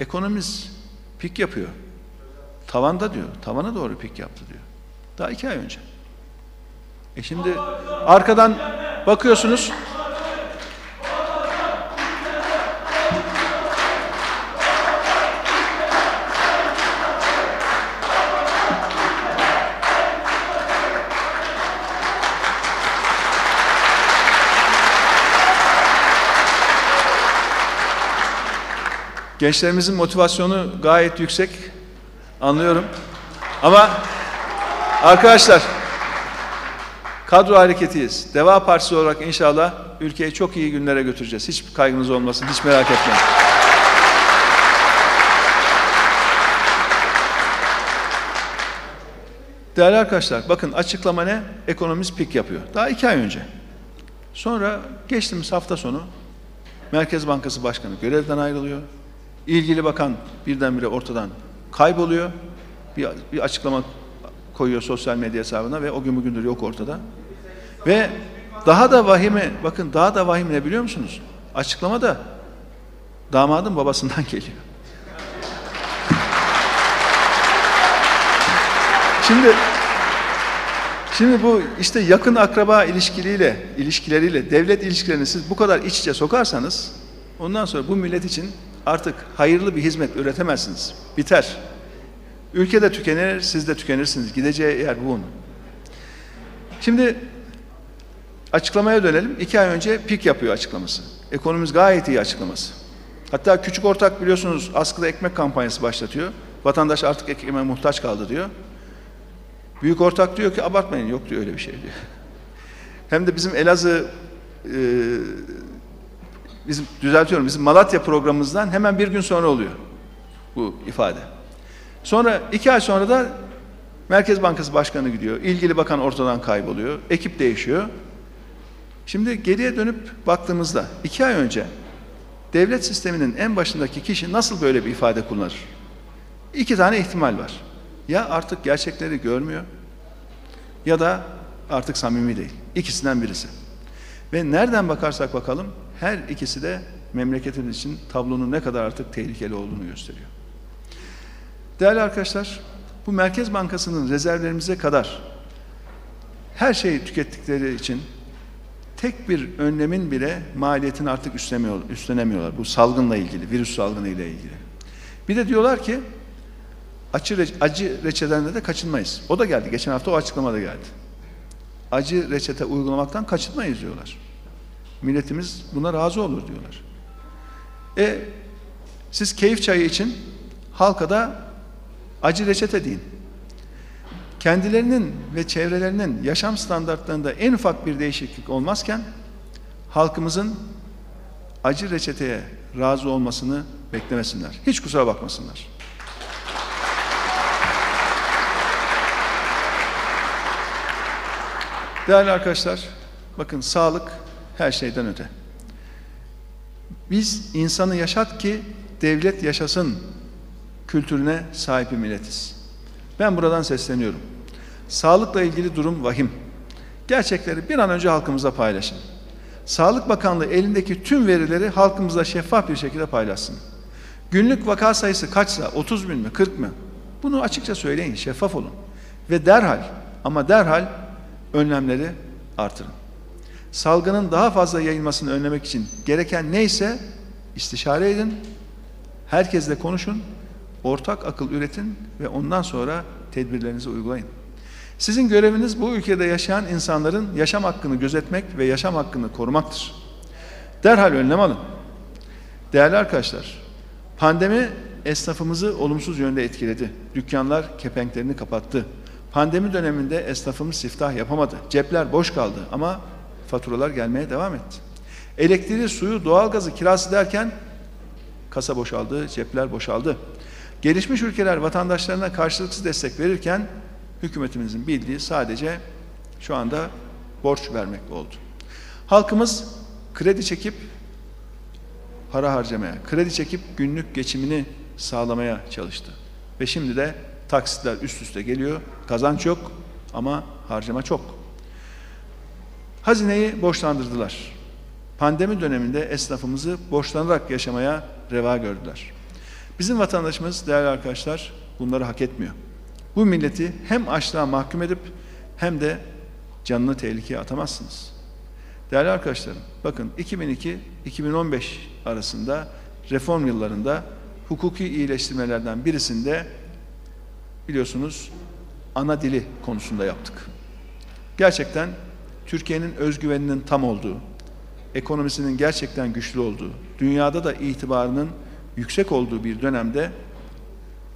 ekonomimiz pik yapıyor. Tavanda diyor. Tavana doğru pik yaptı diyor. Daha iki ay önce. E şimdi arkadan bakıyorsunuz Gençlerimizin motivasyonu gayet yüksek. Anlıyorum. Ama arkadaşlar kadro hareketiyiz. Deva Partisi olarak inşallah ülkeyi çok iyi günlere götüreceğiz. Hiç kaygınız olmasın. Hiç merak etmeyin. Değerli arkadaşlar bakın açıklama ne? Ekonomist pik yapıyor. Daha iki ay önce. Sonra geçtiğimiz hafta sonu Merkez Bankası Başkanı görevden ayrılıyor. İlgili bakan birdenbire ortadan kayboluyor. Bir, bir açıklama koyuyor sosyal medya hesabına ve o gün bugündür yok ortada. Ve daha da vahime, bakın daha da vahim ne biliyor musunuz? Açıklama da damadın babasından geliyor. Şimdi Şimdi bu işte yakın akraba ilişkileriyle, ilişkileriyle, devlet ilişkilerini siz bu kadar iç içe sokarsanız ondan sonra bu millet için artık hayırlı bir hizmet üretemezsiniz. Biter. Ülke de tükenir, siz de tükenirsiniz. Gideceği yer bu. Şimdi açıklamaya dönelim. İki ay önce pik yapıyor açıklaması. Ekonomimiz gayet iyi açıklaması. Hatta küçük ortak biliyorsunuz askıda ekmek kampanyası başlatıyor. Vatandaş artık ekmeğe muhtaç kaldı diyor. Büyük ortak diyor ki abartmayın yok diyor öyle bir şey diyor. Hem de bizim Elazığ e, bizim düzeltiyorum bizim Malatya programımızdan hemen bir gün sonra oluyor bu ifade. Sonra iki ay sonra da Merkez Bankası Başkanı gidiyor. İlgili bakan ortadan kayboluyor. Ekip değişiyor. Şimdi geriye dönüp baktığımızda iki ay önce devlet sisteminin en başındaki kişi nasıl böyle bir ifade kullanır? İki tane ihtimal var. Ya artık gerçekleri görmüyor ya da artık samimi değil. İkisinden birisi. Ve nereden bakarsak bakalım her ikisi de memleketimiz için tablonun ne kadar artık tehlikeli olduğunu gösteriyor. Değerli arkadaşlar, bu Merkez Bankası'nın rezervlerimize kadar her şeyi tükettikleri için tek bir önlemin bile maliyetini artık üstlenemiyorlar. Bu salgınla ilgili, virüs salgını ile ilgili. Bir de diyorlar ki acı, acı reçetelerinde de kaçınmayız. O da geldi. Geçen hafta o açıklama da geldi. Acı reçete uygulamaktan kaçınmayız diyorlar. Milletimiz buna razı olur diyorlar. E siz keyif çayı için halka da acı reçete deyin. Kendilerinin ve çevrelerinin yaşam standartlarında en ufak bir değişiklik olmazken halkımızın acı reçeteye razı olmasını beklemesinler. Hiç kusura bakmasınlar. Değerli arkadaşlar, bakın sağlık her şeyden öte. Biz insanı yaşat ki devlet yaşasın kültürüne sahip bir milletiz. Ben buradan sesleniyorum. Sağlıkla ilgili durum vahim. Gerçekleri bir an önce halkımıza paylaşın. Sağlık Bakanlığı elindeki tüm verileri halkımızla şeffaf bir şekilde paylaşsın. Günlük vaka sayısı kaçsa 30 bin mi 40 mı? Bunu açıkça söyleyin, şeffaf olun. Ve derhal ama derhal önlemleri artırın. Salgının daha fazla yayılmasını önlemek için gereken neyse istişare edin, herkesle konuşun, ortak akıl üretin ve ondan sonra tedbirlerinizi uygulayın. Sizin göreviniz bu ülkede yaşayan insanların yaşam hakkını gözetmek ve yaşam hakkını korumaktır. Derhal önlem alın. Değerli arkadaşlar, pandemi esnafımızı olumsuz yönde etkiledi. Dükkanlar kepenklerini kapattı. Pandemi döneminde esnafımız siftah yapamadı. Cepler boş kaldı ama faturalar gelmeye devam etti. Elektriği, suyu, doğalgazı, kirası derken kasa boşaldı, cepler boşaldı. Gelişmiş ülkeler vatandaşlarına karşılıksız destek verirken hükümetimizin bildiği sadece şu anda borç vermekle oldu. Halkımız kredi çekip para harcamaya, kredi çekip günlük geçimini sağlamaya çalıştı. Ve şimdi de taksitler üst üste geliyor. Kazanç yok ama harcama çok. Hazineyi borçlandırdılar. Pandemi döneminde esnafımızı borçlanarak yaşamaya reva gördüler. Bizim vatandaşımız değerli arkadaşlar bunları hak etmiyor. Bu milleti hem açlığa mahkum edip hem de canını tehlikeye atamazsınız. Değerli arkadaşlarım, bakın 2002-2015 arasında reform yıllarında hukuki iyileştirmelerden birisinde biliyorsunuz ana dili konusunda yaptık. Gerçekten Türkiye'nin özgüveninin tam olduğu, ekonomisinin gerçekten güçlü olduğu, dünyada da itibarının yüksek olduğu bir dönemde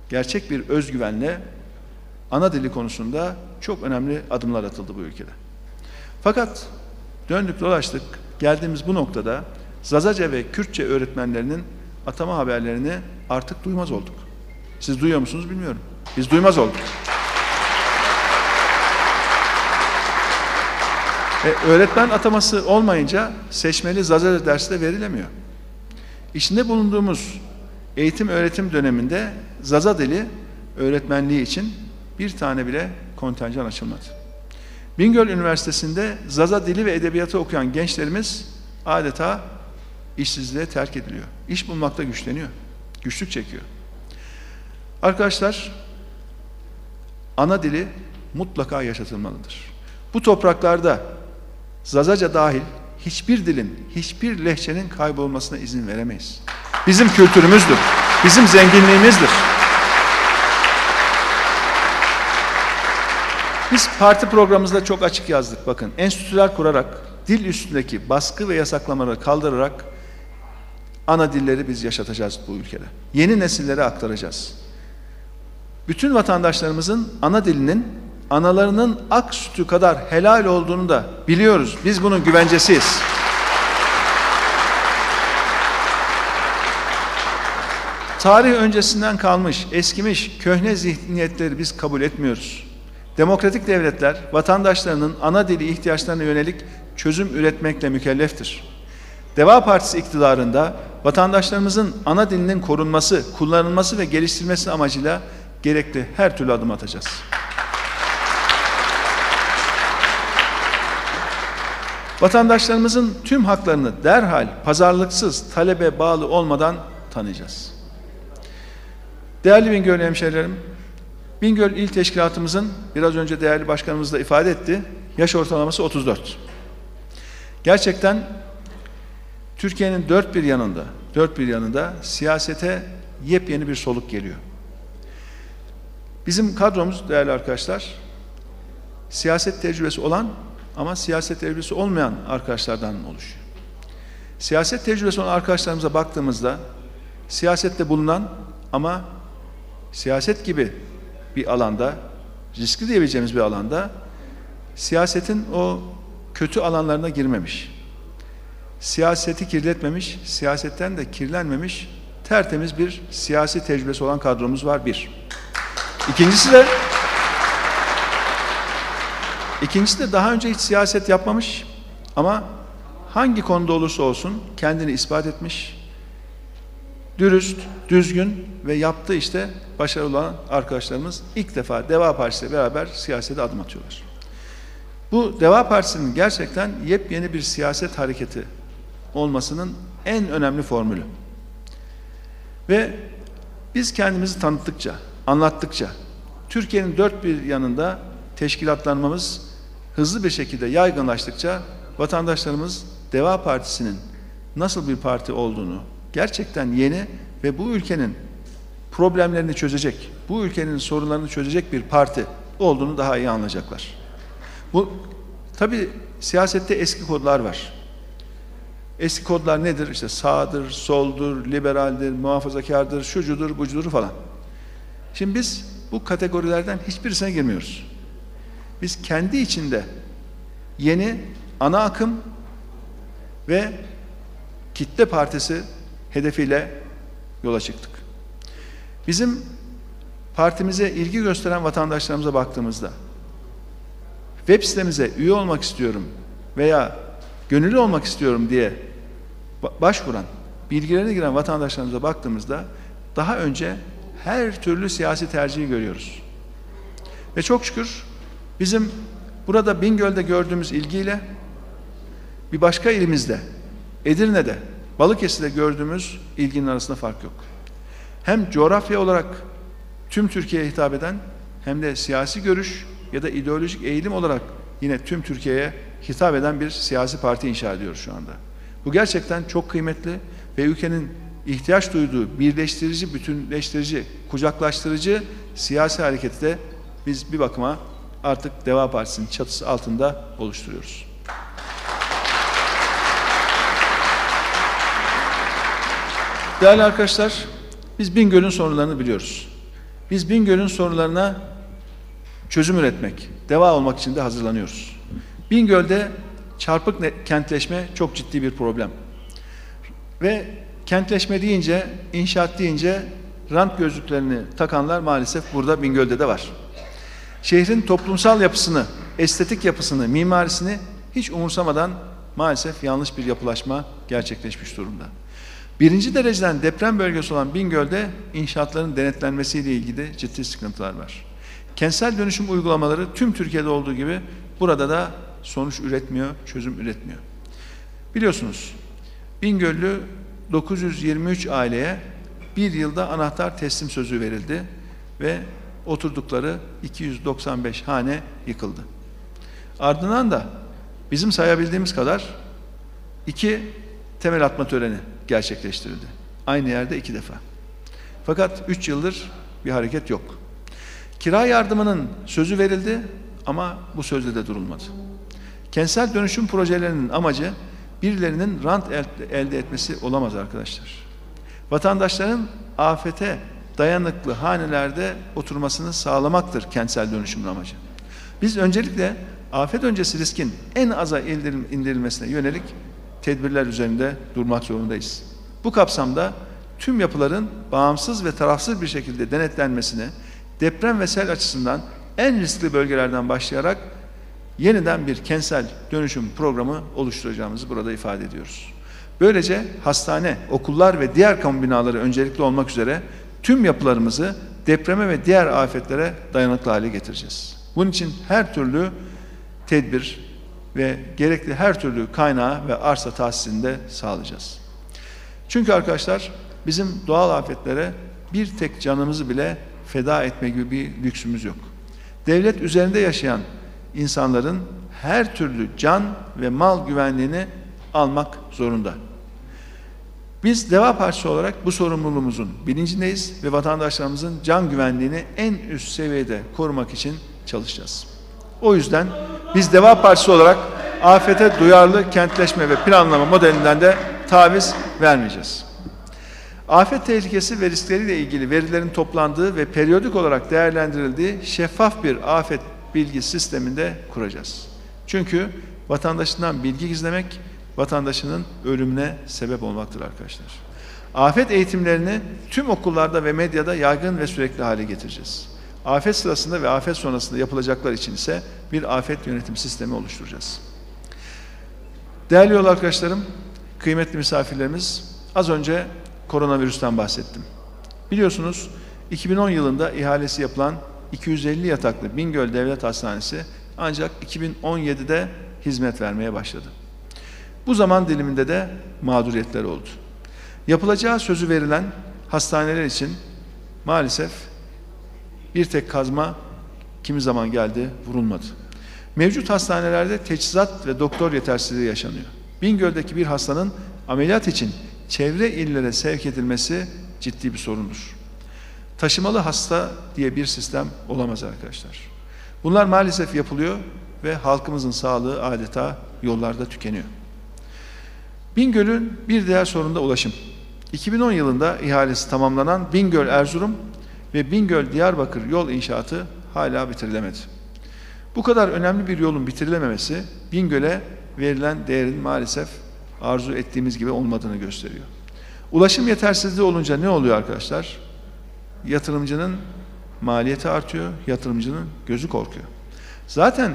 gerçek bir özgüvenle ana dili konusunda çok önemli adımlar atıldı bu ülkede. Fakat döndük dolaştık geldiğimiz bu noktada Zazaca ve Kürtçe öğretmenlerinin atama haberlerini artık duymaz olduk. Siz duyuyor musunuz bilmiyorum. Biz duymaz olduk. E, öğretmen ataması olmayınca seçmeli Zazaca dersi de verilemiyor. İçinde bulunduğumuz eğitim öğretim döneminde Zaza dili öğretmenliği için bir tane bile kontenjan açılmadı. Bingöl Üniversitesi'nde Zaza dili ve edebiyatı okuyan gençlerimiz adeta işsizliğe terk ediliyor. İş bulmakta güçleniyor. Güçlük çekiyor. Arkadaşlar, ana dili mutlaka yaşatılmalıdır. Bu topraklarda Zazaca dahil hiçbir dilin, hiçbir lehçenin kaybolmasına izin veremeyiz. Bizim kültürümüzdür, bizim zenginliğimizdir. Biz parti programımızda çok açık yazdık bakın. Enstitüler kurarak, dil üstündeki baskı ve yasaklamaları kaldırarak ana dilleri biz yaşatacağız bu ülkede. Yeni nesillere aktaracağız. Bütün vatandaşlarımızın ana dilinin analarının ak sütü kadar helal olduğunu da biliyoruz. Biz bunun güvencesiyiz. Tarih öncesinden kalmış, eskimiş, köhne zihniyetleri biz kabul etmiyoruz. Demokratik devletler vatandaşlarının ana dili ihtiyaçlarına yönelik çözüm üretmekle mükelleftir. Deva Partisi iktidarında vatandaşlarımızın ana dilinin korunması, kullanılması ve geliştirilmesi amacıyla gerekli her türlü adım atacağız. Vatandaşlarımızın tüm haklarını derhal pazarlıksız, talebe bağlı olmadan tanıyacağız. Değerli Bingöl hemşehrilerim, Bingöl İl Teşkilatımızın biraz önce değerli başkanımız da ifade etti, yaş ortalaması 34. Gerçekten Türkiye'nin dört bir yanında, dört bir yanında siyasete yepyeni bir soluk geliyor. Bizim kadromuz değerli arkadaşlar, siyaset tecrübesi olan ama siyaset tecrübesi olmayan arkadaşlardan oluşuyor. Siyaset tecrübesi olan arkadaşlarımıza baktığımızda siyasette bulunan ama siyaset gibi bir alanda, riskli diyebileceğimiz bir alanda siyasetin o kötü alanlarına girmemiş. Siyaseti kirletmemiş, siyasetten de kirlenmemiş tertemiz bir siyasi tecrübesi olan kadromuz var bir. İkincisi de İkincisi de daha önce hiç siyaset yapmamış ama hangi konuda olursa olsun kendini ispat etmiş, dürüst, düzgün ve yaptığı işte başarılı olan arkadaşlarımız ilk defa Deva Partisi beraber siyasete adım atıyorlar. Bu Deva Partisi'nin gerçekten yepyeni bir siyaset hareketi olmasının en önemli formülü. Ve biz kendimizi tanıttıkça, anlattıkça, Türkiye'nin dört bir yanında teşkilatlanmamız hızlı bir şekilde yaygınlaştıkça vatandaşlarımız Deva Partisi'nin nasıl bir parti olduğunu gerçekten yeni ve bu ülkenin problemlerini çözecek, bu ülkenin sorunlarını çözecek bir parti olduğunu daha iyi anlayacaklar. Bu tabi siyasette eski kodlar var. Eski kodlar nedir? İşte sağdır, soldur, liberaldir, muhafazakardır, şucudur, bucudur falan. Şimdi biz bu kategorilerden hiçbirisine girmiyoruz. Biz kendi içinde yeni ana akım ve kitle partisi hedefiyle yola çıktık. Bizim partimize ilgi gösteren vatandaşlarımıza baktığımızda web sitemize üye olmak istiyorum veya gönüllü olmak istiyorum diye başvuran, bilgilerine giren vatandaşlarımıza baktığımızda daha önce her türlü siyasi tercihi görüyoruz. Ve çok şükür bizim burada Bingöl'de gördüğümüz ilgiyle bir başka ilimizde, Edirne'de, Balıkesir'de gördüğümüz ilginin arasında fark yok. Hem coğrafya olarak tüm Türkiye'ye hitap eden hem de siyasi görüş ya da ideolojik eğilim olarak yine tüm Türkiye'ye hitap eden bir siyasi parti inşa ediyoruz şu anda. Bu gerçekten çok kıymetli ve ülkenin ihtiyaç duyduğu birleştirici, bütünleştirici, kucaklaştırıcı siyasi hareketi de biz bir bakıma artık Deva Partisi'nin çatısı altında oluşturuyoruz. Değerli arkadaşlar, biz Bingöl'ün sorunlarını biliyoruz. Biz Bingöl'ün sorunlarına çözüm üretmek, deva olmak için de hazırlanıyoruz. Bingöl'de çarpık kentleşme çok ciddi bir problem. Ve kentleşme deyince, inşaat deyince rant gözlüklerini takanlar maalesef burada Bingöl'de de var. Şehrin toplumsal yapısını, estetik yapısını, mimarisini hiç umursamadan maalesef yanlış bir yapılaşma gerçekleşmiş durumda. Birinci dereceden deprem bölgesi olan Bingöl'de inşaatların denetlenmesiyle ilgili ciddi sıkıntılar var. Kentsel dönüşüm uygulamaları tüm Türkiye'de olduğu gibi burada da sonuç üretmiyor, çözüm üretmiyor. Biliyorsunuz Bingöllü 923 aileye bir yılda anahtar teslim sözü verildi ve oturdukları 295 hane yıkıldı. Ardından da bizim sayabildiğimiz kadar iki temel atma töreni gerçekleştirildi. Aynı yerde iki defa. Fakat üç yıldır bir hareket yok. Kira yardımının sözü verildi ama bu sözde de durulmadı. Kentsel dönüşüm projelerinin amacı birilerinin rant elde etmesi olamaz arkadaşlar. Vatandaşların afete dayanıklı hanelerde oturmasını sağlamaktır kentsel dönüşümün amacı. Biz öncelikle afet öncesi riskin en aza indirilmesine yönelik tedbirler üzerinde durmak zorundayız. Bu kapsamda tüm yapıların bağımsız ve tarafsız bir şekilde denetlenmesini, deprem ve sel açısından en riskli bölgelerden başlayarak yeniden bir kentsel dönüşüm programı oluşturacağımızı burada ifade ediyoruz. Böylece hastane, okullar ve diğer kamu binaları öncelikli olmak üzere tüm yapılarımızı depreme ve diğer afetlere dayanıklı hale getireceğiz. Bunun için her türlü tedbir ve gerekli her türlü kaynağı ve arsa tahsisini de sağlayacağız. Çünkü arkadaşlar bizim doğal afetlere bir tek canımızı bile feda etme gibi bir lüksümüz yok. Devlet üzerinde yaşayan insanların her türlü can ve mal güvenliğini almak zorunda. Biz Deva Partisi olarak bu sorumluluğumuzun bilincindeyiz ve vatandaşlarımızın can güvenliğini en üst seviyede korumak için çalışacağız. O yüzden biz Deva Partisi olarak afete duyarlı kentleşme ve planlama modelinden de taviz vermeyeceğiz. Afet tehlikesi ve riskleriyle ilgili verilerin toplandığı ve periyodik olarak değerlendirildiği şeffaf bir afet bilgi sisteminde kuracağız. Çünkü vatandaşından bilgi gizlemek vatandaşının ölümüne sebep olmaktır arkadaşlar. Afet eğitimlerini tüm okullarda ve medyada yaygın ve sürekli hale getireceğiz. Afet sırasında ve afet sonrasında yapılacaklar için ise bir afet yönetim sistemi oluşturacağız. Değerli yol arkadaşlarım, kıymetli misafirlerimiz, az önce koronavirüsten bahsettim. Biliyorsunuz 2010 yılında ihalesi yapılan 250 yataklı Bingöl Devlet Hastanesi ancak 2017'de hizmet vermeye başladı. Bu zaman diliminde de mağduriyetler oldu. Yapılacağı sözü verilen hastaneler için maalesef bir tek kazma kimi zaman geldi vurulmadı. Mevcut hastanelerde teçhizat ve doktor yetersizliği yaşanıyor. Bingöl'deki bir hastanın ameliyat için çevre illere sevk edilmesi ciddi bir sorundur. Taşımalı hasta diye bir sistem olamaz arkadaşlar. Bunlar maalesef yapılıyor ve halkımızın sağlığı adeta yollarda tükeniyor. Bingöl'ün bir diğer sorunu da ulaşım. 2010 yılında ihalesi tamamlanan Bingöl Erzurum ve Bingöl Diyarbakır yol inşaatı hala bitirilemedi. Bu kadar önemli bir yolun bitirilememesi Bingöl'e verilen değerin maalesef arzu ettiğimiz gibi olmadığını gösteriyor. Ulaşım yetersizliği olunca ne oluyor arkadaşlar? Yatırımcının maliyeti artıyor, yatırımcının gözü korkuyor. Zaten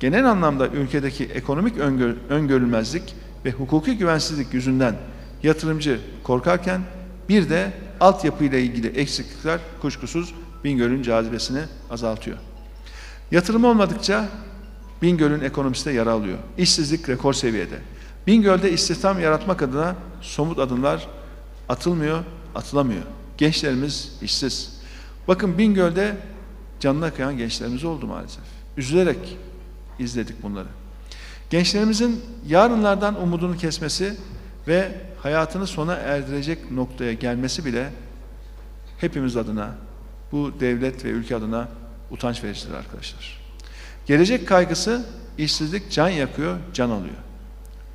genel anlamda ülkedeki ekonomik öngör öngörülmezlik ve hukuki güvensizlik yüzünden yatırımcı korkarken bir de altyapıyla ilgili eksiklikler kuşkusuz Bingöl'ün cazibesini azaltıyor. Yatırım olmadıkça Bingöl'ün ekonomisi de yara alıyor. İşsizlik rekor seviyede. Bingöl'de istihdam yaratmak adına somut adımlar atılmıyor, atılamıyor. Gençlerimiz işsiz. Bakın Bingöl'de canına kıyan gençlerimiz oldu maalesef. Üzülerek izledik bunları. Gençlerimizin yarınlardan umudunu kesmesi ve hayatını sona erdirecek noktaya gelmesi bile hepimiz adına, bu devlet ve ülke adına utanç vericidir arkadaşlar. Gelecek kaygısı işsizlik can yakıyor, can alıyor.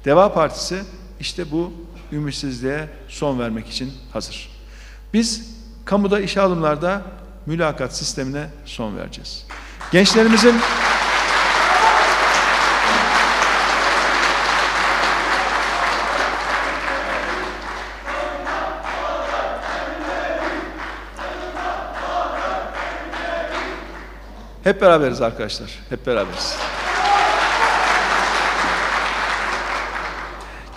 Deva Partisi işte bu ümitsizliğe son vermek için hazır. Biz kamuda işe alımlarda mülakat sistemine son vereceğiz. Gençlerimizin Hep beraberiz arkadaşlar. Hep beraberiz.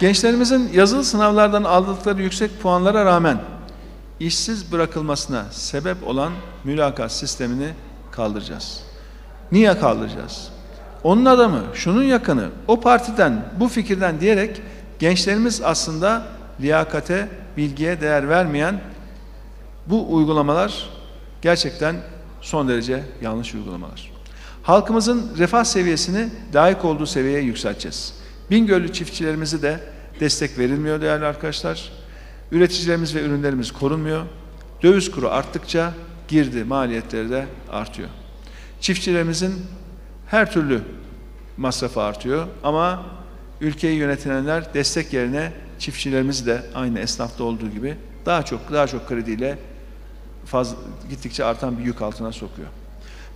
Gençlerimizin yazılı sınavlardan aldıkları yüksek puanlara rağmen işsiz bırakılmasına sebep olan mülakat sistemini kaldıracağız. Niye kaldıracağız? Onun adamı, şunun yakını, o partiden, bu fikirden diyerek gençlerimiz aslında liyakate, bilgiye değer vermeyen bu uygulamalar gerçekten son derece yanlış uygulamalar. Halkımızın refah seviyesini layık olduğu seviyeye yükselteceğiz. Bingöllü çiftçilerimizi de destek verilmiyor değerli arkadaşlar. Üreticilerimiz ve ürünlerimiz korunmuyor. Döviz kuru arttıkça girdi maliyetleri de artıyor. Çiftçilerimizin her türlü masrafı artıyor ama ülkeyi yönetenler destek yerine çiftçilerimiz de aynı esnafta olduğu gibi daha çok daha çok krediyle fazla, gittikçe artan bir yük altına sokuyor.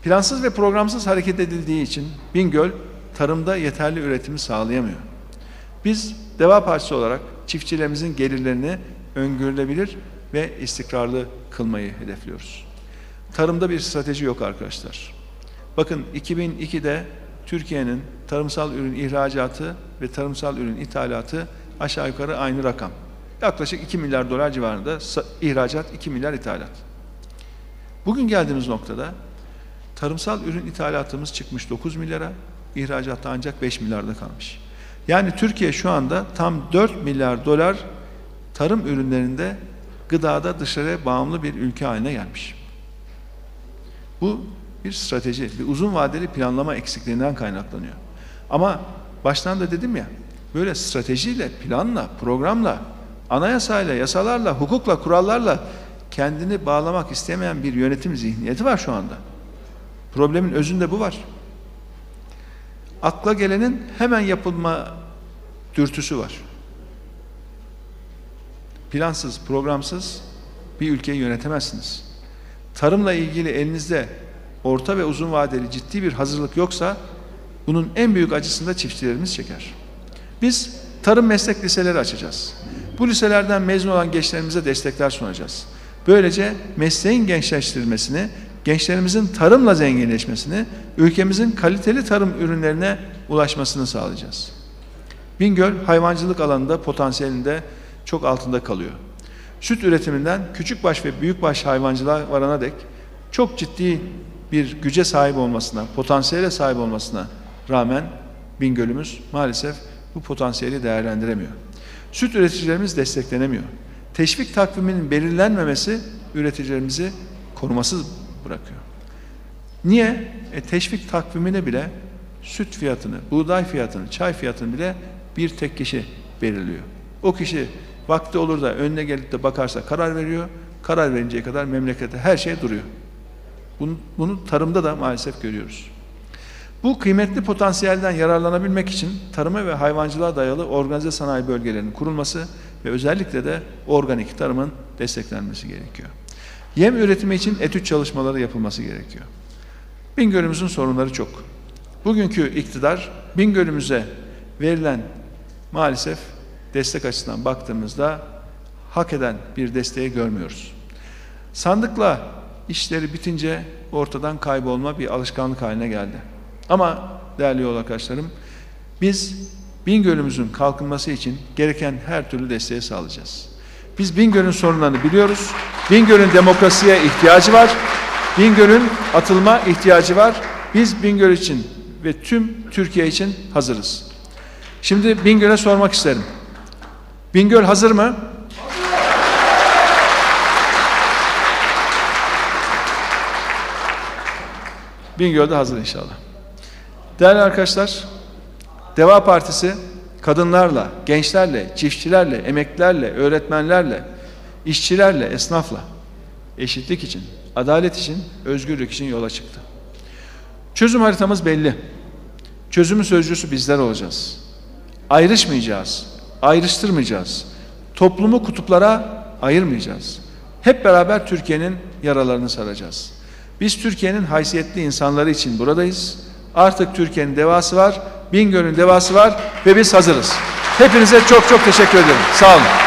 Plansız ve programsız hareket edildiği için Bingöl tarımda yeterli üretimi sağlayamıyor. Biz Deva Partisi olarak çiftçilerimizin gelirlerini öngörülebilir ve istikrarlı kılmayı hedefliyoruz. Tarımda bir strateji yok arkadaşlar. Bakın 2002'de Türkiye'nin tarımsal ürün ihracatı ve tarımsal ürün ithalatı aşağı yukarı aynı rakam. Yaklaşık 2 milyar dolar civarında ihracat, 2 milyar ithalat. Bugün geldiğimiz noktada tarımsal ürün ithalatımız çıkmış 9 milyara, ihracatta ancak 5 milyarda kalmış. Yani Türkiye şu anda tam 4 milyar dolar tarım ürünlerinde gıdada dışarıya bağımlı bir ülke haline gelmiş. Bu bir strateji, bir uzun vadeli planlama eksikliğinden kaynaklanıyor. Ama baştan da dedim ya, böyle stratejiyle, planla, programla, anayasayla, yasalarla, hukukla, kurallarla kendini bağlamak istemeyen bir yönetim zihniyeti var şu anda. Problemin özünde bu var. Akla gelenin hemen yapılma dürtüsü var. Plansız, programsız bir ülkeyi yönetemezsiniz. Tarımla ilgili elinizde orta ve uzun vadeli ciddi bir hazırlık yoksa bunun en büyük acısını da çiftçilerimiz çeker. Biz tarım meslek liseleri açacağız. Bu liselerden mezun olan gençlerimize destekler sunacağız. Böylece mesleğin gençleştirilmesini, gençlerimizin tarımla zenginleşmesini, ülkemizin kaliteli tarım ürünlerine ulaşmasını sağlayacağız. Bingöl hayvancılık alanında potansiyelinde çok altında kalıyor. Süt üretiminden küçükbaş ve büyükbaş hayvancılığa varana dek çok ciddi bir güce sahip olmasına, potansiyele sahip olmasına rağmen Bingöl'ümüz maalesef bu potansiyeli değerlendiremiyor. Süt üreticilerimiz desteklenemiyor. Teşvik takviminin belirlenmemesi üreticilerimizi korumasız bırakıyor. Niye? E, teşvik takvimine bile süt fiyatını, buğday fiyatını, çay fiyatını bile bir tek kişi belirliyor. O kişi vakti olur da önüne gelip de bakarsa karar veriyor. Karar verinceye kadar memlekette her şey duruyor. Bunu, bunu tarımda da maalesef görüyoruz. Bu kıymetli potansiyelden yararlanabilmek için tarıma ve hayvancılığa dayalı organize sanayi bölgelerinin kurulması ve özellikle de organik tarımın desteklenmesi gerekiyor. Yem üretimi için etüt çalışmaları yapılması gerekiyor. Bingöl'ümüzün sorunları çok. Bugünkü iktidar Bingöl'ümüze verilen maalesef destek açısından baktığımızda hak eden bir desteği görmüyoruz. Sandıkla işleri bitince ortadan kaybolma bir alışkanlık haline geldi. Ama değerli yol arkadaşlarım, biz Bingöl'ümüzün kalkınması için gereken her türlü desteği sağlayacağız. Biz Bingöl'ün sorunlarını biliyoruz. Bingöl'ün demokrasiye ihtiyacı var. Bingöl'ün atılma ihtiyacı var. Biz Bingöl için ve tüm Türkiye için hazırız. Şimdi Bingöl'e sormak isterim. Bingöl hazır mı? Bingöl'de hazır inşallah. Değerli arkadaşlar, Deva Partisi kadınlarla, gençlerle, çiftçilerle, emeklilerle, öğretmenlerle, işçilerle, esnafla eşitlik için, adalet için, özgürlük için yola çıktı. Çözüm haritamız belli. Çözümün sözcüsü bizler olacağız. Ayrışmayacağız, ayrıştırmayacağız. Toplumu kutuplara ayırmayacağız. Hep beraber Türkiye'nin yaralarını saracağız. Biz Türkiye'nin haysiyetli insanları için buradayız. Artık Türkiye'nin devası var, Bingöl'ün devası var ve biz hazırız. Hepinize çok çok teşekkür ederim. Sağ olun.